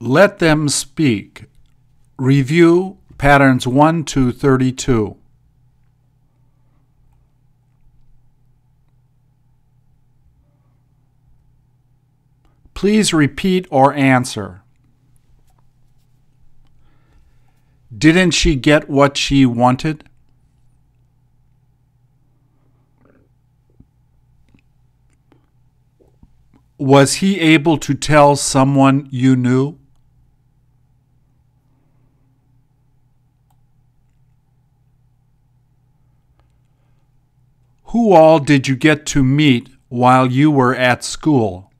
Let them speak. Review patterns 1 to 32. Please repeat or answer. Didn't she get what she wanted? Was he able to tell someone you knew? Who all did you get to meet while you were at school?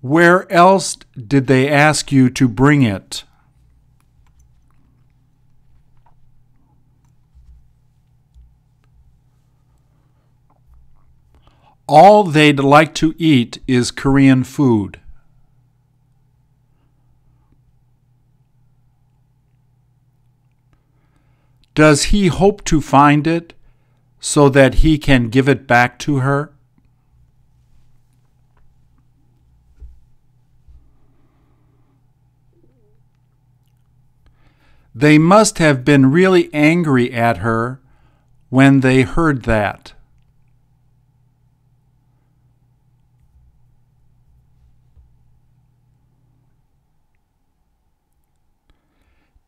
Where else did they ask you to bring it? All they'd like to eat is Korean food. Does he hope to find it so that he can give it back to her? They must have been really angry at her when they heard that.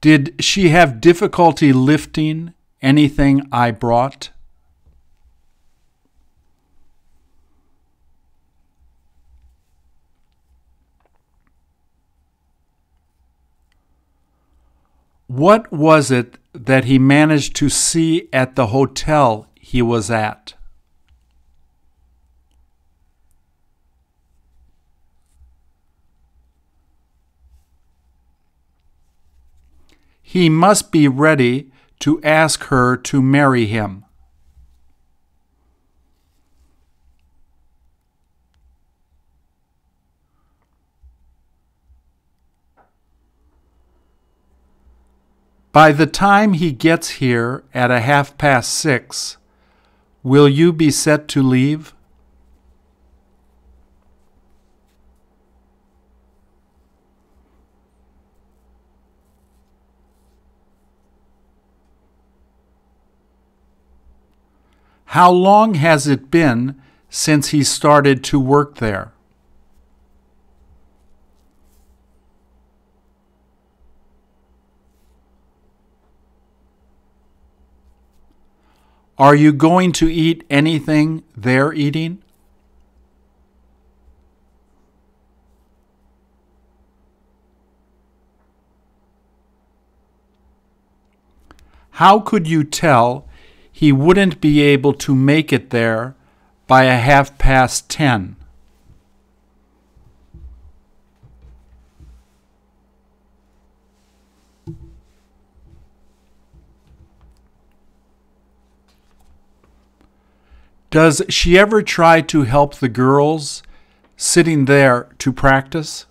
Did she have difficulty lifting anything I brought? What was it that he managed to see at the hotel he was at? He must be ready to ask her to marry him. By the time he gets here at a half past six, will you be set to leave? How long has it been since he started to work there? Are you going to eat anything they're eating? How could you tell he wouldn't be able to make it there by a half past ten. Does she ever try to help the girls sitting there to practice?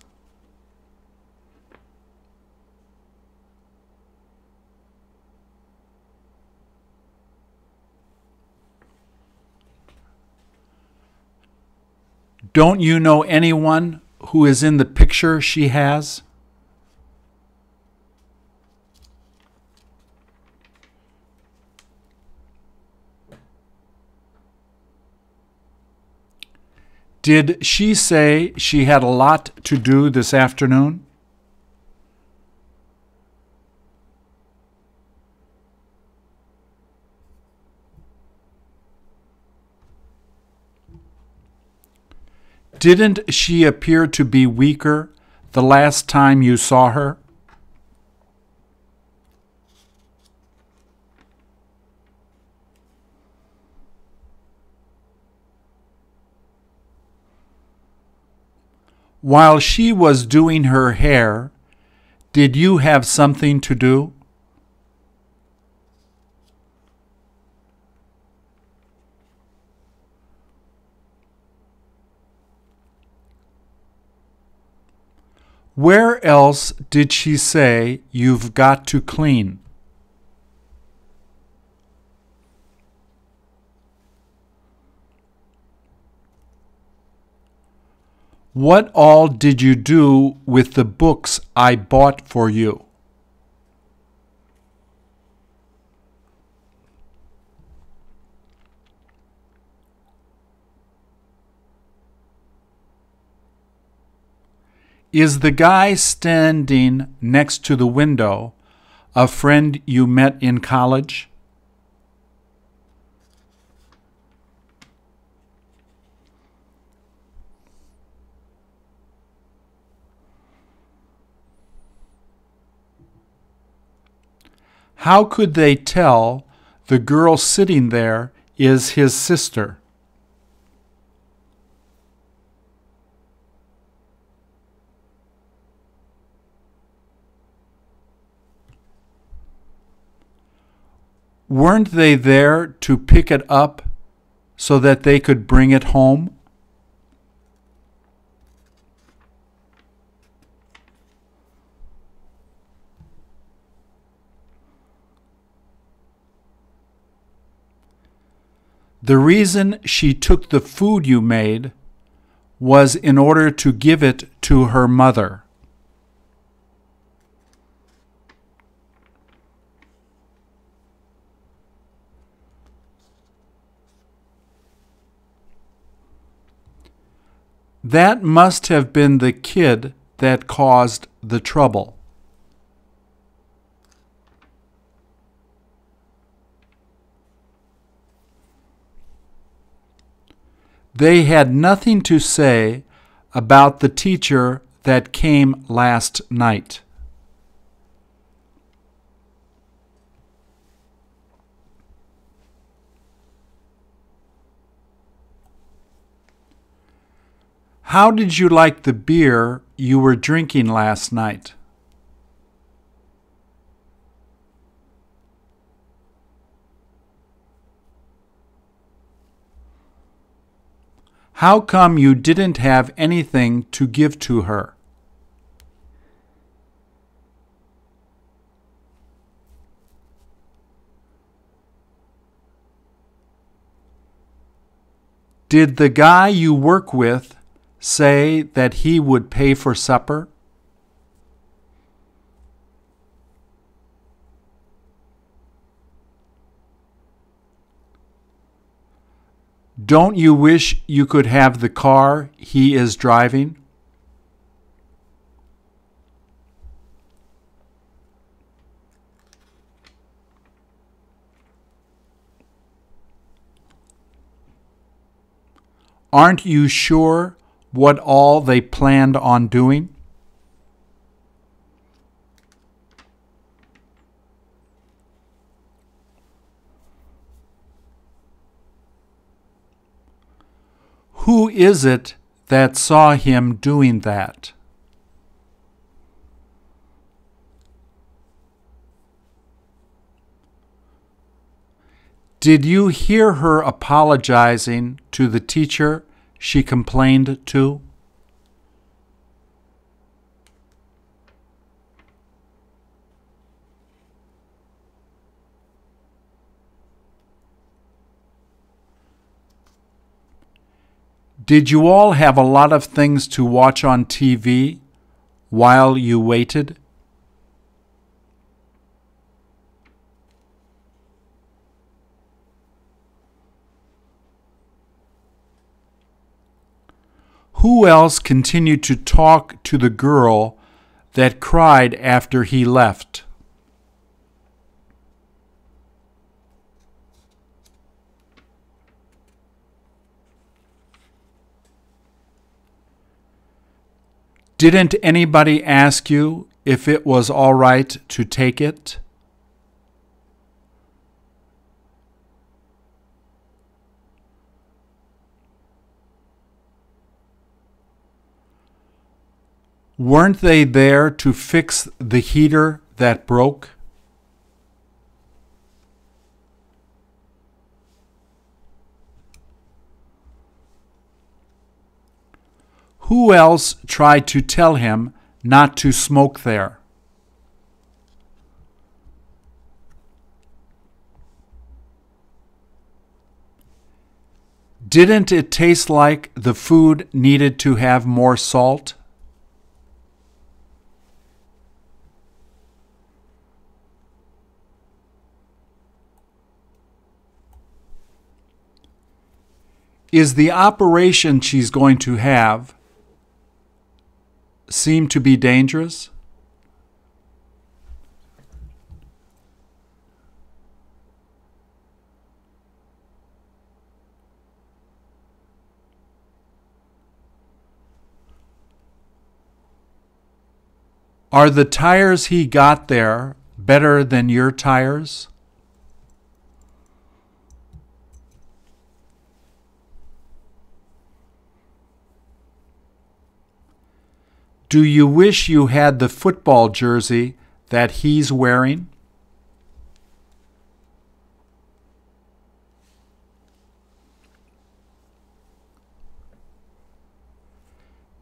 Don't you know anyone who is in the picture she has? Did she say she had a lot to do this afternoon? Didn't she appear to be weaker the last time you saw her? While she was doing her hair, did you have something to do? Where else did she say you've got to clean? What all did you do with the books I bought for you? Is the guy standing next to the window a friend you met in college? How could they tell the girl sitting there is his sister? Weren't they there to pick it up so that they could bring it home? The reason she took the food you made was in order to give it to her mother. That must have been the kid that caused the trouble. They had nothing to say about the teacher that came last night. How did you like the beer you were drinking last night? How come you didn't have anything to give to her? Did the guy you work with say that he would pay for supper? Don't you wish you could have the car he is driving? Aren't you sure what all they planned on doing? Who is it that saw him doing that? Did you hear her apologizing to the teacher she complained to? Did you all have a lot of things to watch on TV while you waited? Who else continued to talk to the girl that cried after he left? Didn't anybody ask you if it was all right to take it? Weren't they there to fix the heater that broke? Who else tried to tell him not to smoke there? Didn't it taste like the food needed to have more salt? Is the operation she's going to have seem to be dangerous? Are the tires he got there better than your tires? Do you wish you had the football jersey that he's wearing?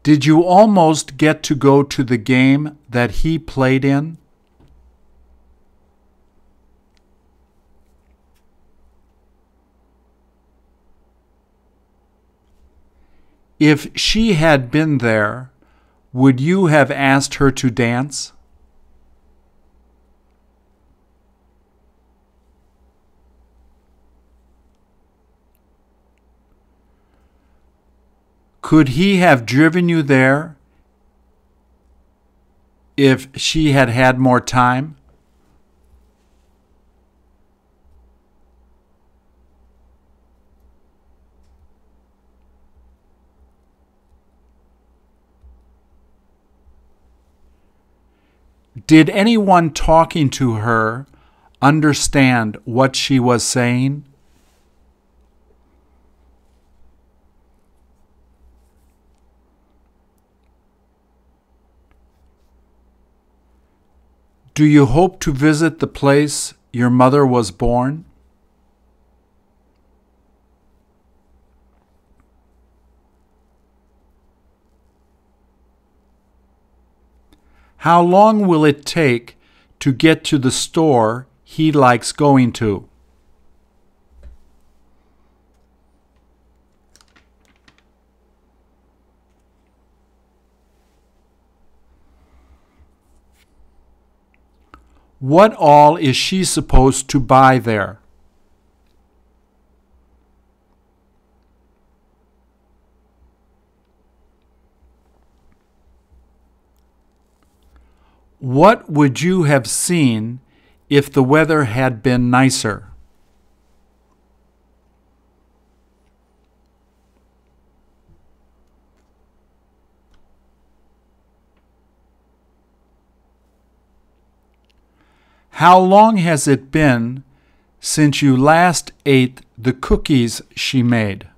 Did you almost get to go to the game that he played in? If she had been there, would you have asked her to dance? Could he have driven you there if she had had more time? Did anyone talking to her understand what she was saying? Do you hope to visit the place your mother was born? How long will it take to get to the store he likes going to? What all is she supposed to buy there? What would you have seen if the weather had been nicer? How long has it been since you last ate the cookies she made?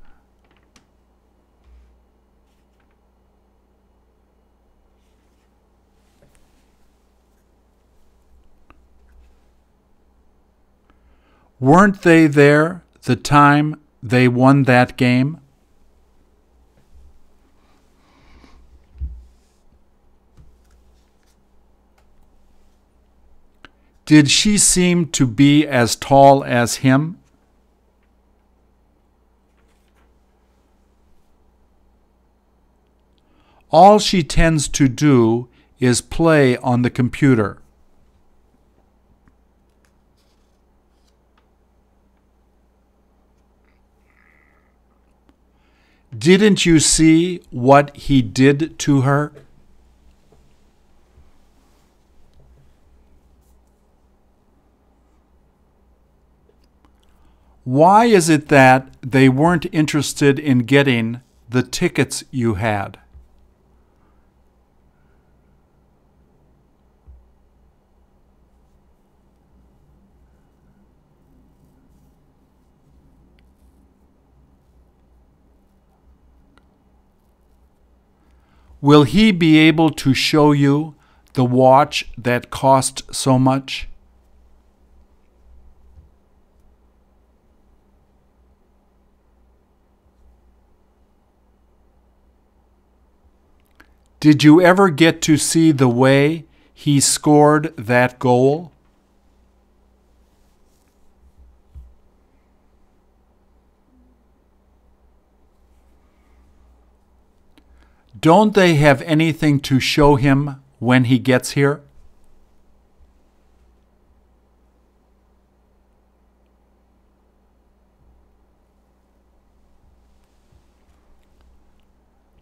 Weren't they there the time they won that game? Did she seem to be as tall as him? All she tends to do is play on the computer. Didn't you see what he did to her? Why is it that they weren't interested in getting the tickets you had? Will he be able to show you the watch that cost so much? Did you ever get to see the way he scored that goal? Don't they have anything to show him when he gets here?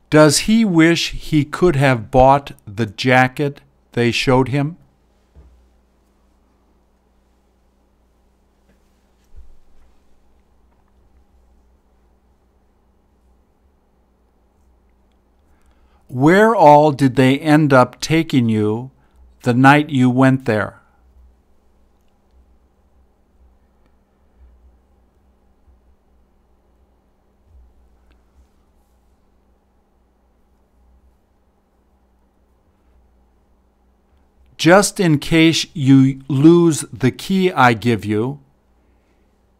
Does he wish he could have bought the jacket they showed him? Where all did they end up taking you the night you went there? Just in case you lose the key I give you,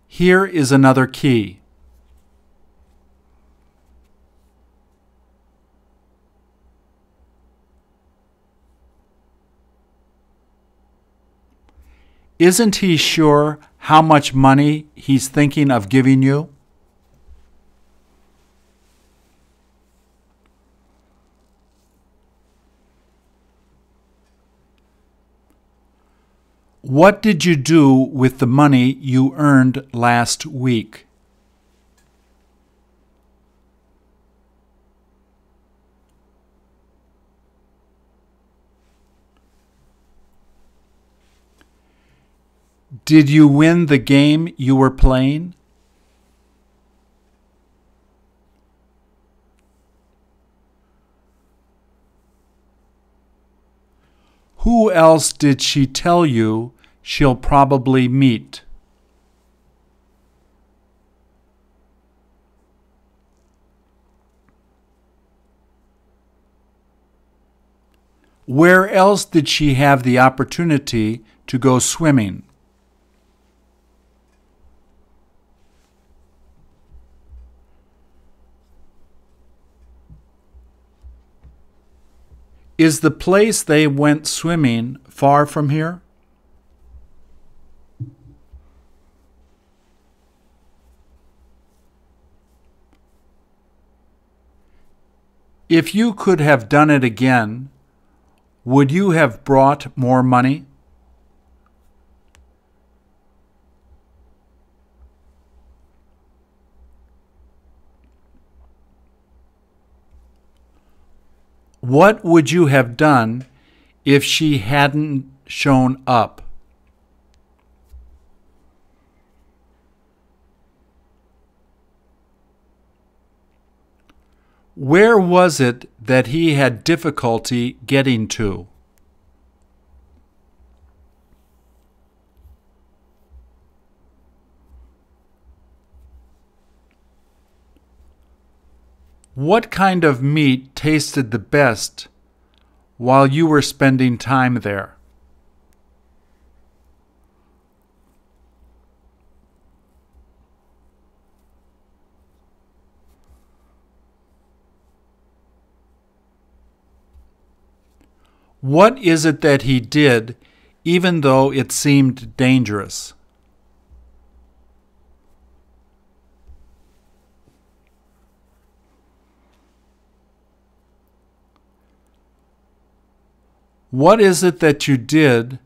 here is another key. Isn't he sure how much money he's thinking of giving you? What did you do with the money you earned last week? Did you win the game you were playing? Who else did she tell you she'll probably meet? Where else did she have the opportunity to go swimming? Is the place they went swimming far from here? If you could have done it again, would you have brought more money? What would you have done if she hadn't shown up? Where was it that he had difficulty getting to? What kind of meat tasted the best while you were spending time there? What is it that he did, even though it seemed dangerous? What is it that you did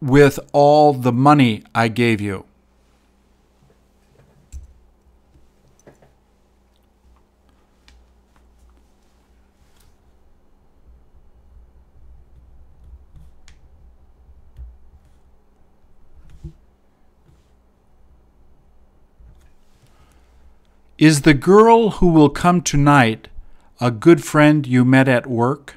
with all the money I gave you? Is the girl who will come tonight a good friend you met at work?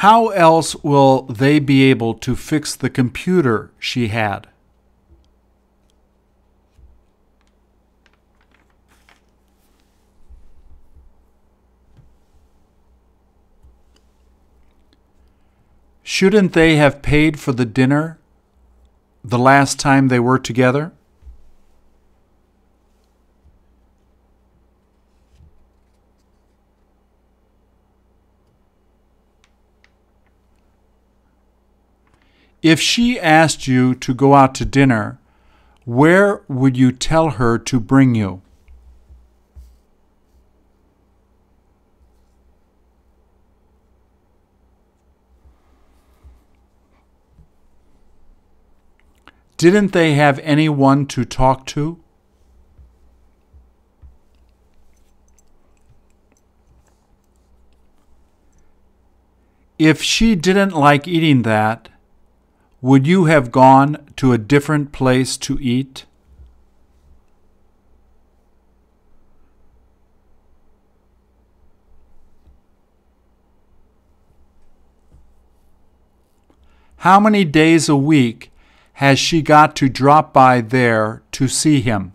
How else will they be able to fix the computer she had? Shouldn't they have paid for the dinner the last time they were together? If she asked you to go out to dinner, where would you tell her to bring you? Didn't they have anyone to talk to? If she didn't like eating that, would you have gone to a different place to eat? How many days a week has she got to drop by there to see him?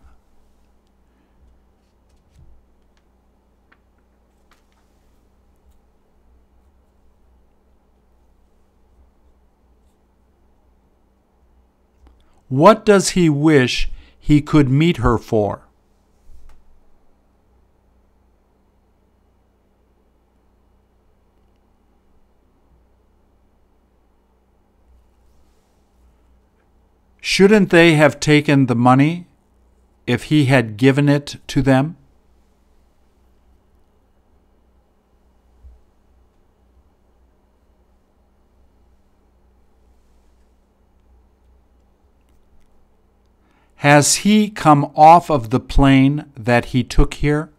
What does he wish he could meet her for? Shouldn't they have taken the money if he had given it to them? Has he come off of the plane that he took here?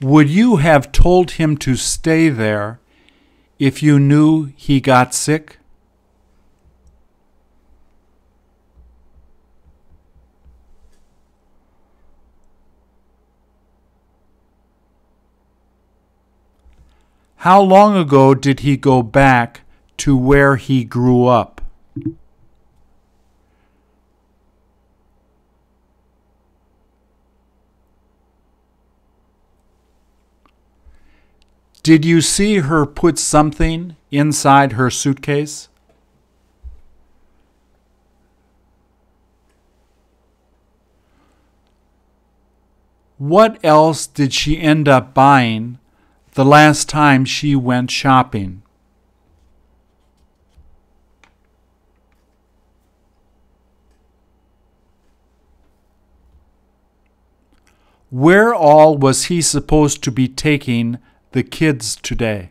Would you have told him to stay there if you knew he got sick? How long ago did he go back to where he grew up? Did you see her put something inside her suitcase? What else did she end up buying the last time she went shopping? Where all was he supposed to be taking the kids today?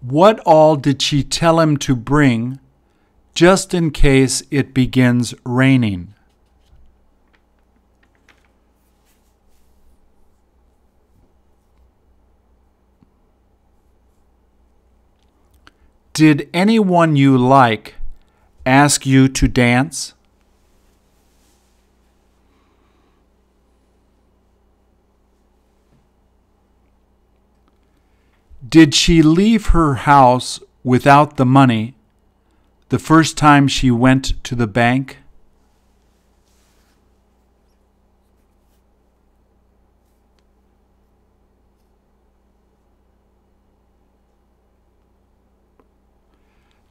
What all did she tell him to bring just in case it begins raining? Did anyone you like ask you to dance? Did she leave her house without the money the first time she went to the bank?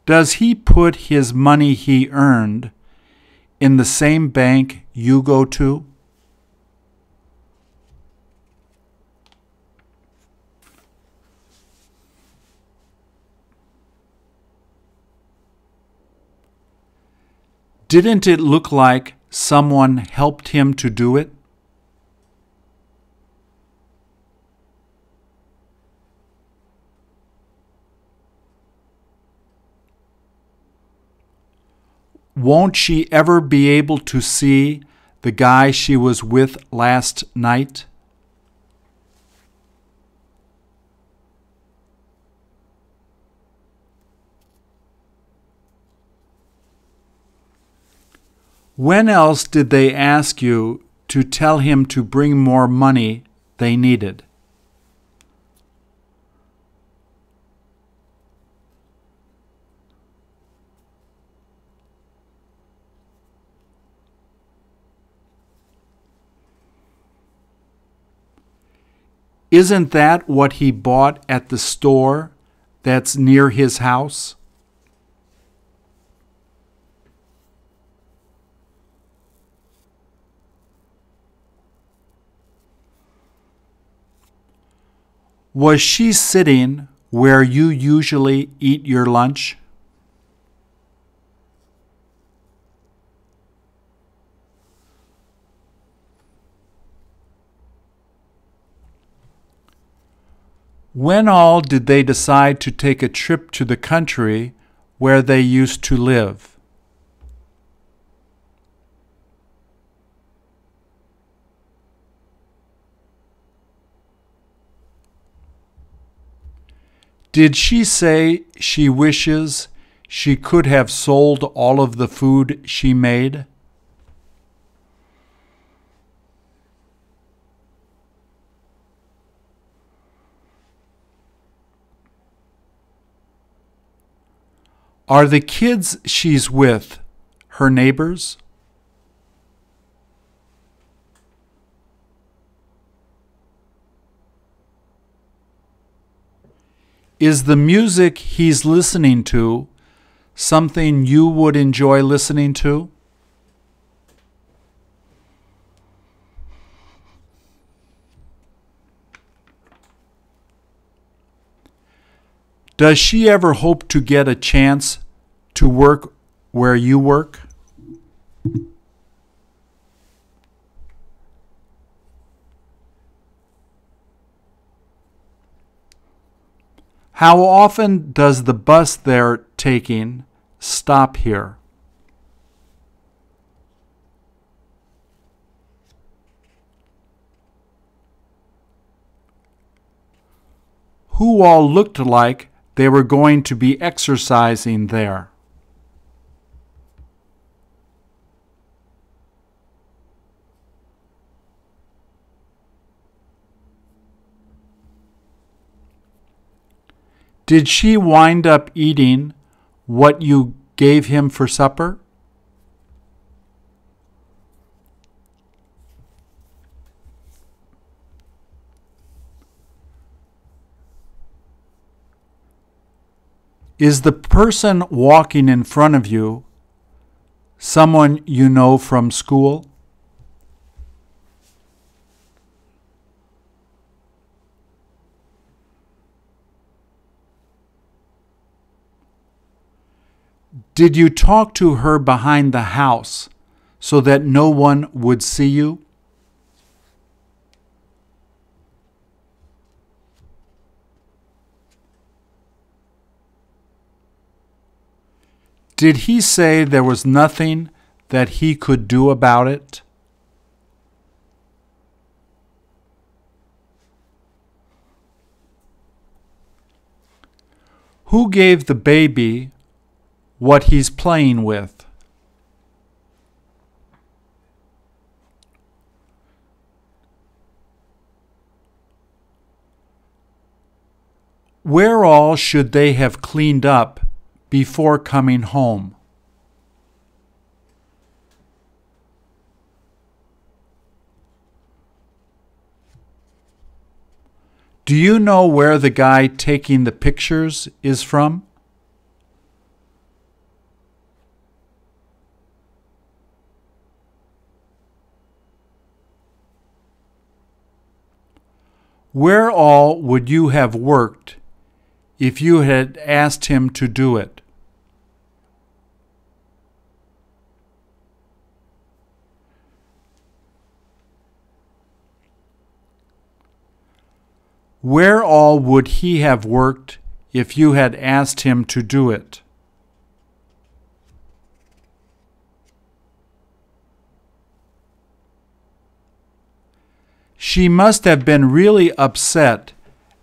Does he put his money he earned in the same bank you go to? Didn't it look like someone helped him to do it? Won't she ever be able to see the guy she was with last night? When else did they ask you to tell him to bring more money they needed? Isn't that what he bought at the store that's near his house? Was she sitting where you usually eat your lunch? When all did they decide to take a trip to the country where they used to live? Did she say she wishes she could have sold all of the food she made? Are the kids she's with her neighbors? Is the music he's listening to something you would enjoy listening to? Does she ever hope to get a chance to work where you work? How often does the bus they're taking stop here? Who all looked like they were going to be exercising there? Did she wind up eating what you gave him for supper? Is the person walking in front of you someone you know from school? Did you talk to her behind the house so that no one would see you? Did he say there was nothing that he could do about it? Who gave the baby what he's playing with. Where all should they have cleaned up before coming home? Do you know where the guy taking the pictures is from? Where all would you have worked if you had asked him to do it? Where all would he have worked if you had asked him to do it? She must have been really upset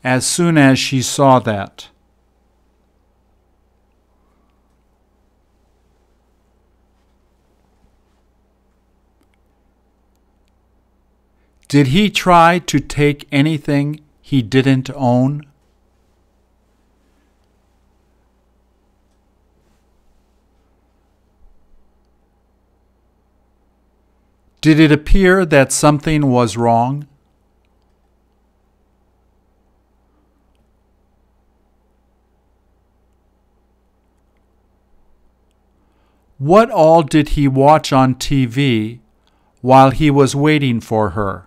as soon as she saw that. Did he try to take anything he didn't own? Did it appear that something was wrong? What all did he watch on TV while he was waiting for her?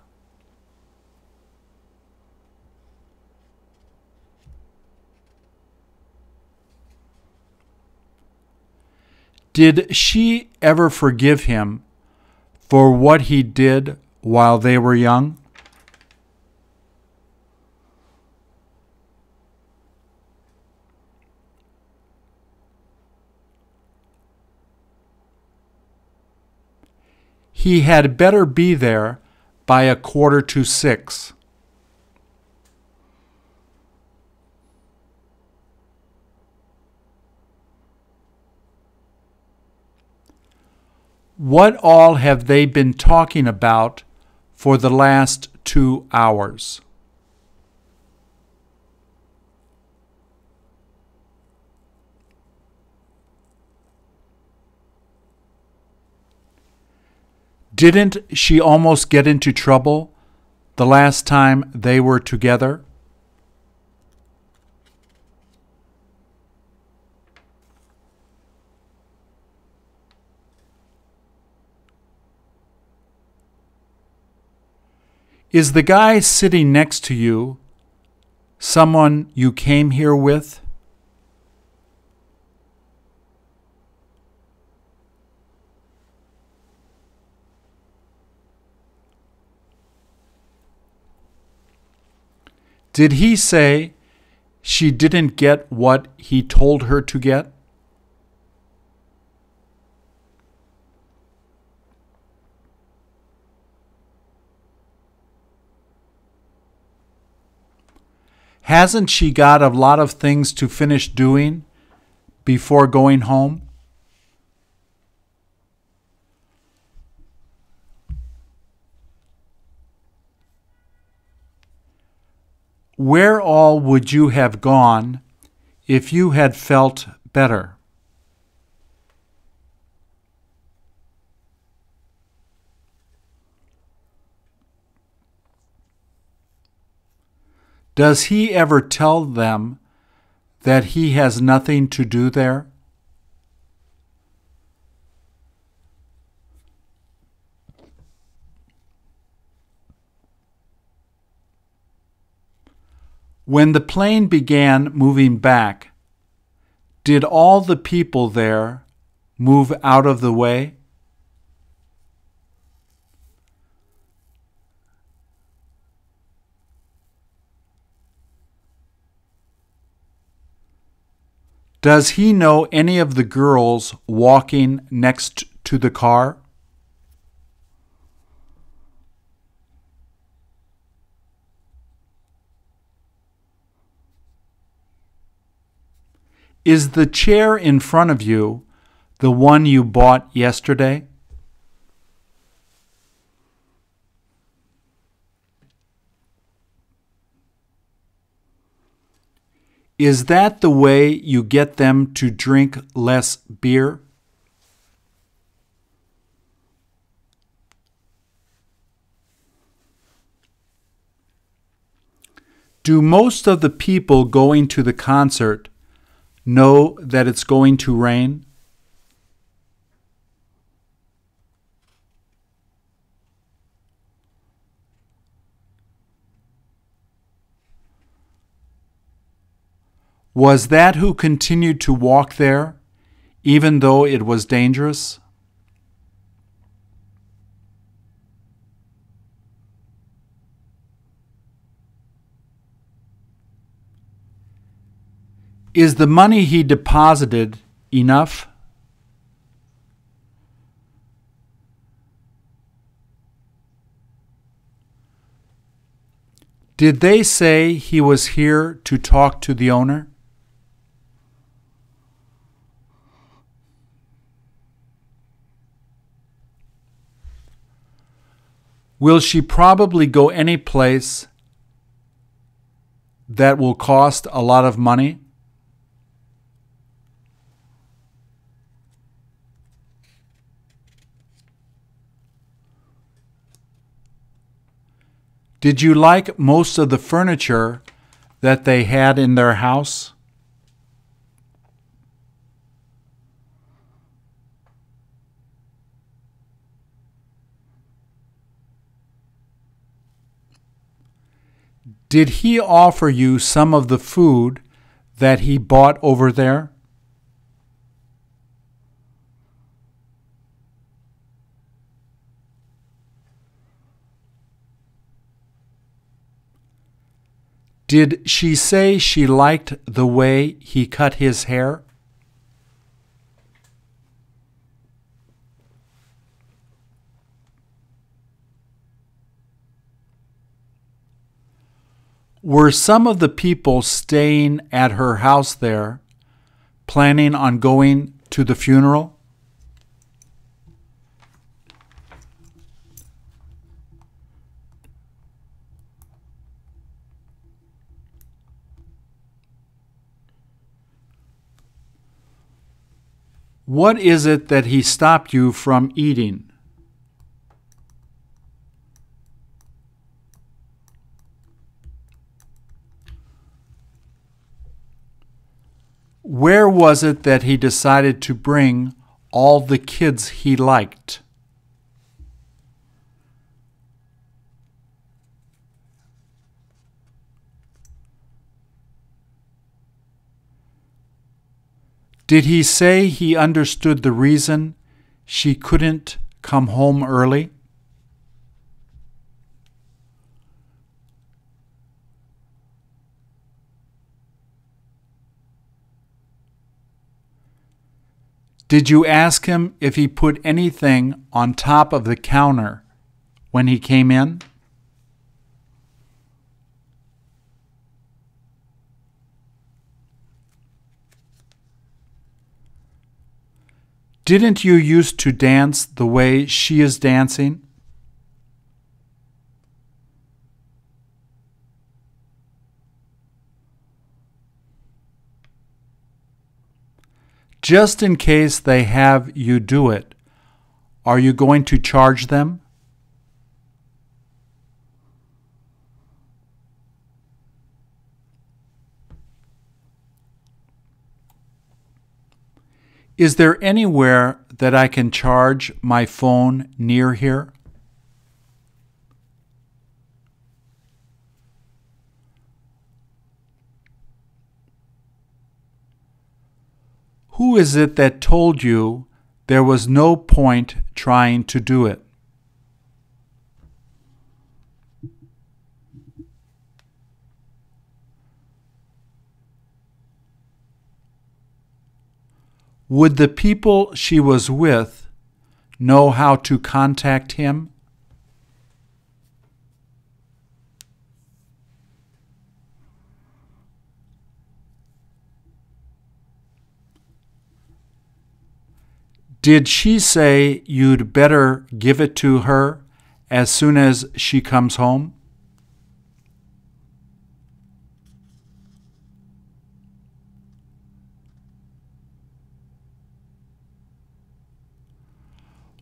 Did she ever forgive him for what he did while they were young? He had better be there by a quarter to six. What all have they been talking about for the last two hours? Didn't she almost get into trouble the last time they were together? Is the guy sitting next to you someone you came here with? Did he say she didn't get what he told her to get? Hasn't she got a lot of things to finish doing before going home? Where all would you have gone if you had felt better? Does he ever tell them that he has nothing to do there? When the plane began moving back, did all the people there move out of the way? Does he know any of the girls walking next to the car? Is the chair in front of you the one you bought yesterday? Is that the way you get them to drink less beer? Do most of the people going to the concert know that it's going to rain? Was that who continued to walk there, even though it was dangerous? Is the money he deposited enough? Did they say he was here to talk to the owner? Will she probably go any place that will cost a lot of money? Did you like most of the furniture that they had in their house? Did he offer you some of the food that he bought over there? Did she say she liked the way he cut his hair? Were some of the people staying at her house there planning on going to the funeral? What is it that he stopped you from eating? Where was it that he decided to bring all the kids he liked? Did he say he understood the reason she couldn't come home early? Did you ask him if he put anything on top of the counter when he came in? Didn't you used to dance the way she is dancing? Just in case they have you do it, are you going to charge them? Is there anywhere that I can charge my phone near here? Who is it that told you there was no point trying to do it? Would the people she was with know how to contact him? Did she say you'd better give it to her as soon as she comes home?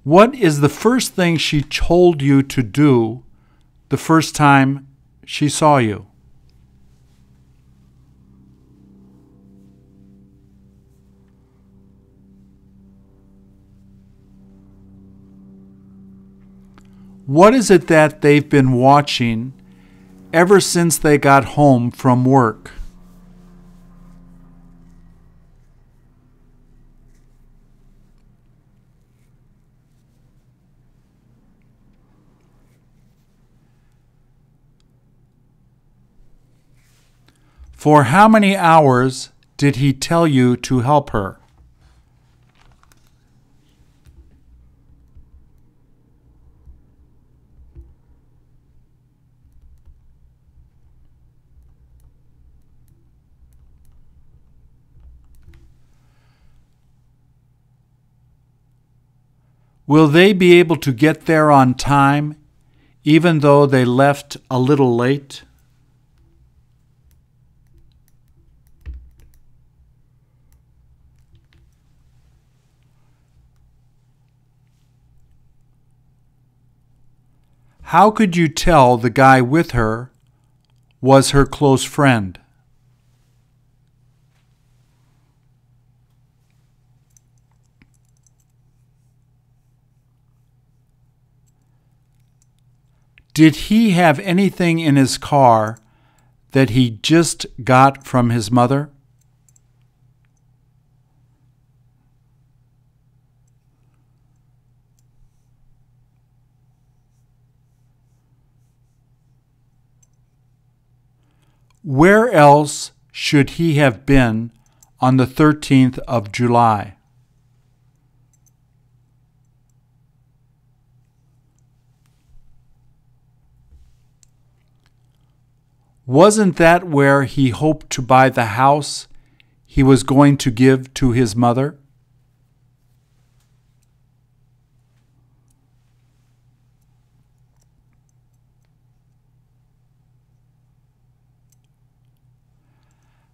What is the first thing she told you to do the first time she saw you? What is it that they've been watching ever since they got home from work? For how many hours did he tell you to help her? Will they be able to get there on time even though they left a little late? How could you tell the guy with her was her close friend? Did he have anything in his car that he just got from his mother? Where else should he have been on the 13th of July? Wasn't that where he hoped to buy the house he was going to give to his mother?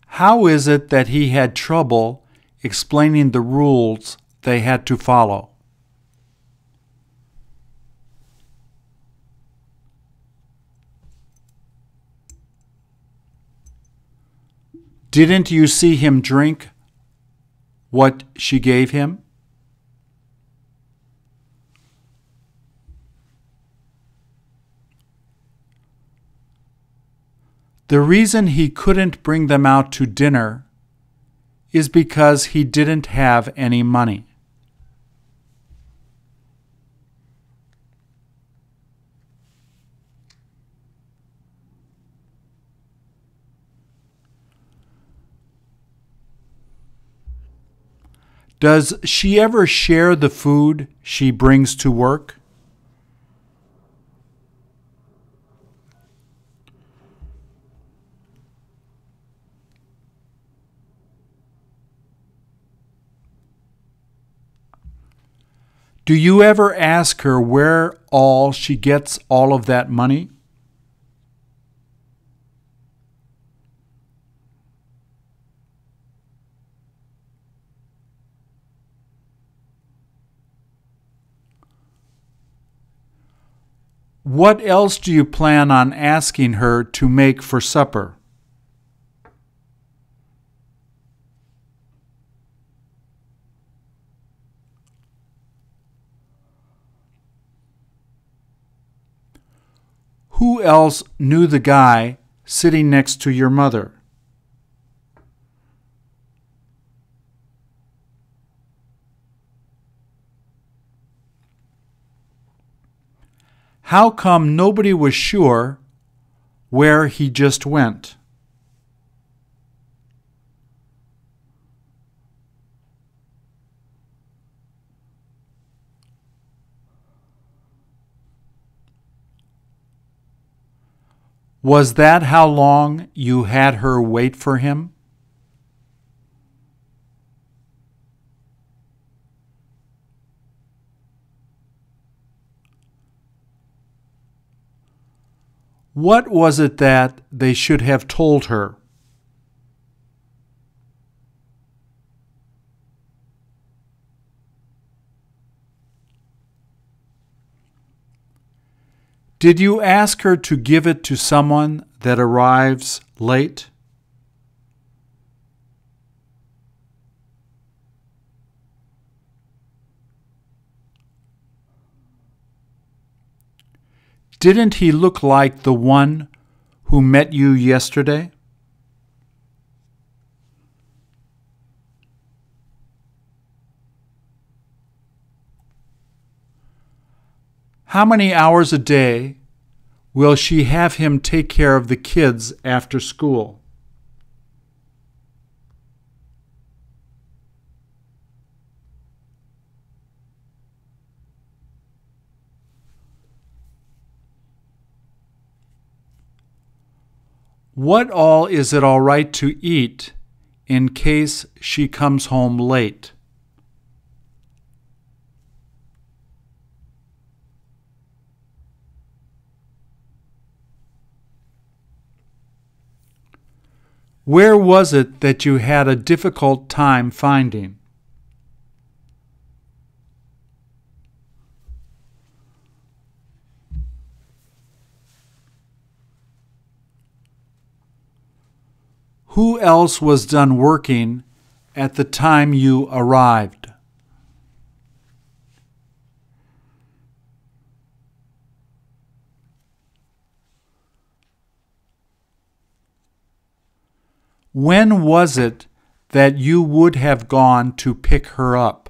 How is it that he had trouble explaining the rules they had to follow? Didn't you see him drink what she gave him? The reason he couldn't bring them out to dinner is because he didn't have any money. Does she ever share the food she brings to work? Do you ever ask her where all she gets all of that money? What else do you plan on asking her to make for supper? Who else knew the guy sitting next to your mother? How come nobody was sure where he just went? Was that how long you had her wait for him? What was it that they should have told her? Did you ask her to give it to someone that arrives late? Didn't he look like the one who met you yesterday? How many hours a day will she have him take care of the kids after school? What all is it all right to eat in case she comes home late? Where was it that you had a difficult time finding? Who else was done working at the time you arrived? When was it that you would have gone to pick her up?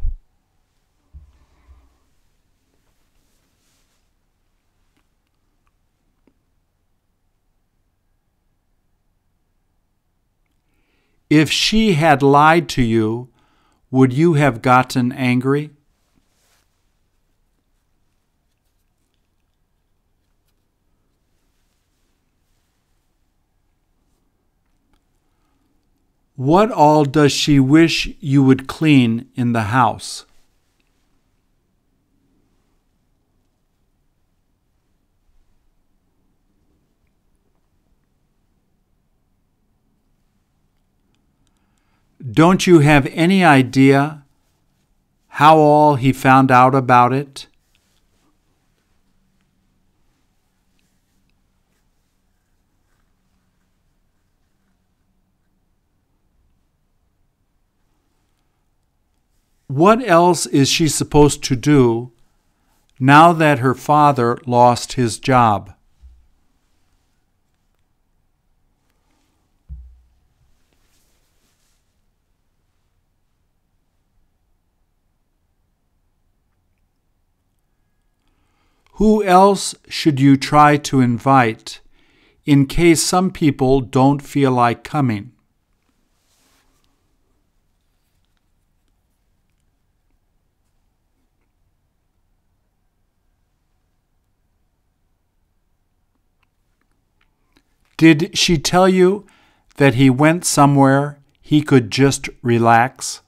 If she had lied to you, would you have gotten angry? What all does she wish you would clean in the house? Don't you have any idea how all he found out about it? What else is she supposed to do now that her father lost his job? Who else should you try to invite in case some people don't feel like coming? Did she tell you that he went somewhere he could just relax?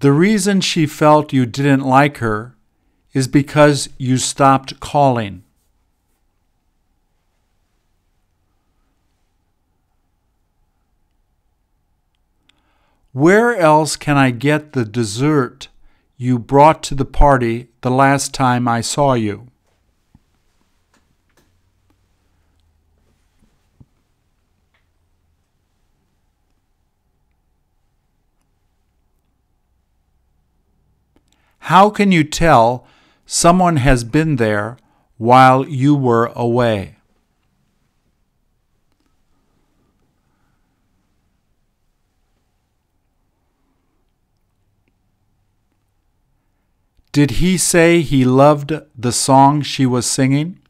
The reason she felt you didn't like her is because you stopped calling. Where else can I get the dessert you brought to the party the last time I saw you? How can you tell someone has been there while you were away? Did he say he loved the song she was singing?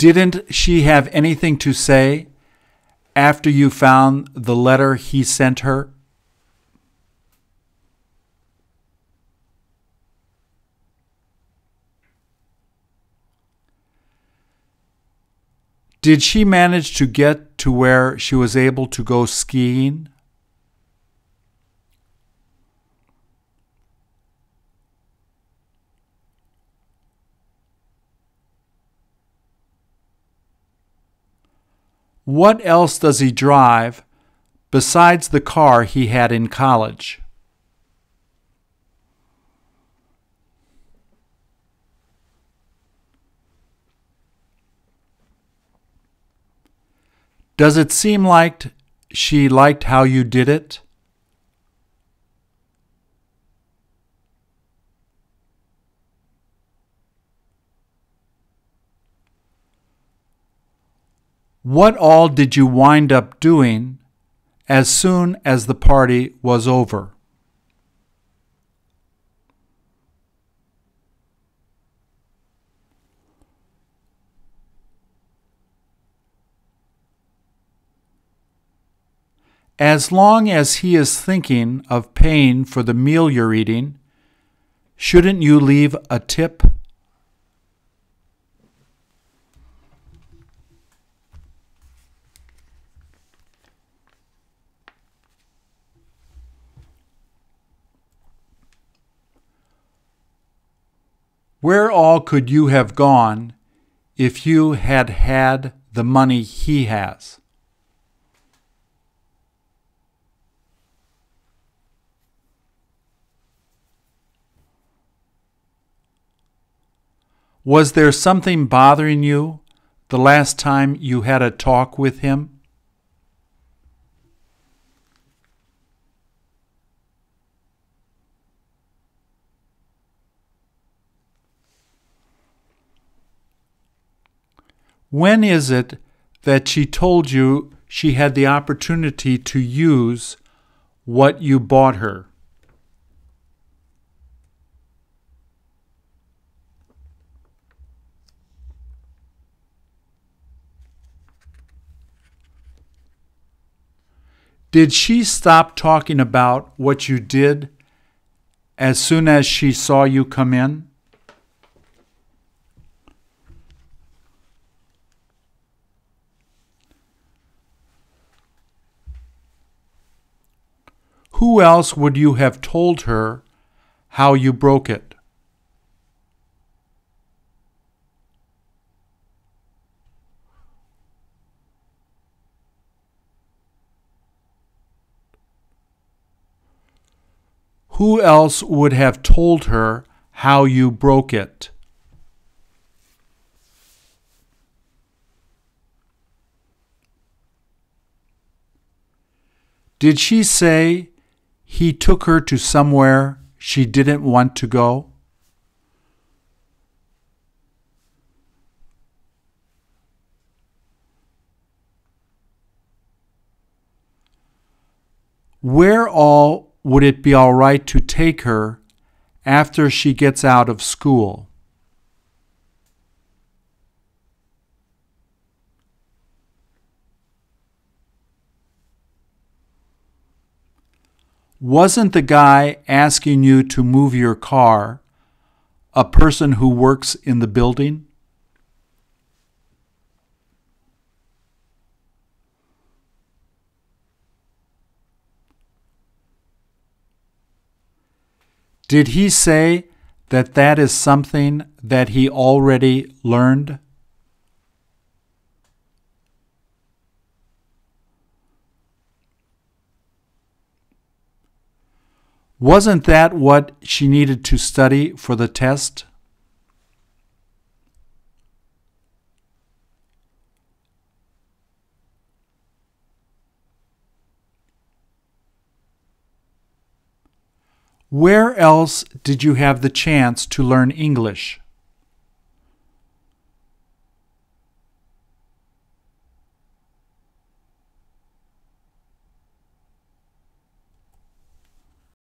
Didn't she have anything to say after you found the letter he sent her? Did she manage to get to where she was able to go skiing? What else does he drive besides the car he had in college? Does it seem like she liked how you did it? What all did you wind up doing as soon as the party was over? As long as he is thinking of paying for the meal you're eating, shouldn't you leave a tip? Where all could you have gone if you had had the money he has? Was there something bothering you the last time you had a talk with him? When is it that she told you she had the opportunity to use what you bought her? Did she stop talking about what you did as soon as she saw you come in? Who else would you have told her how you broke it? Who else would have told her how you broke it? Did she say he took her to somewhere she didn't want to go? Where all would it be all right to take her after she gets out of school? Wasn't the guy asking you to move your car a person who works in the building? Did he say that that is something that he already learned? Wasn't that what she needed to study for the test? Where else did you have the chance to learn English?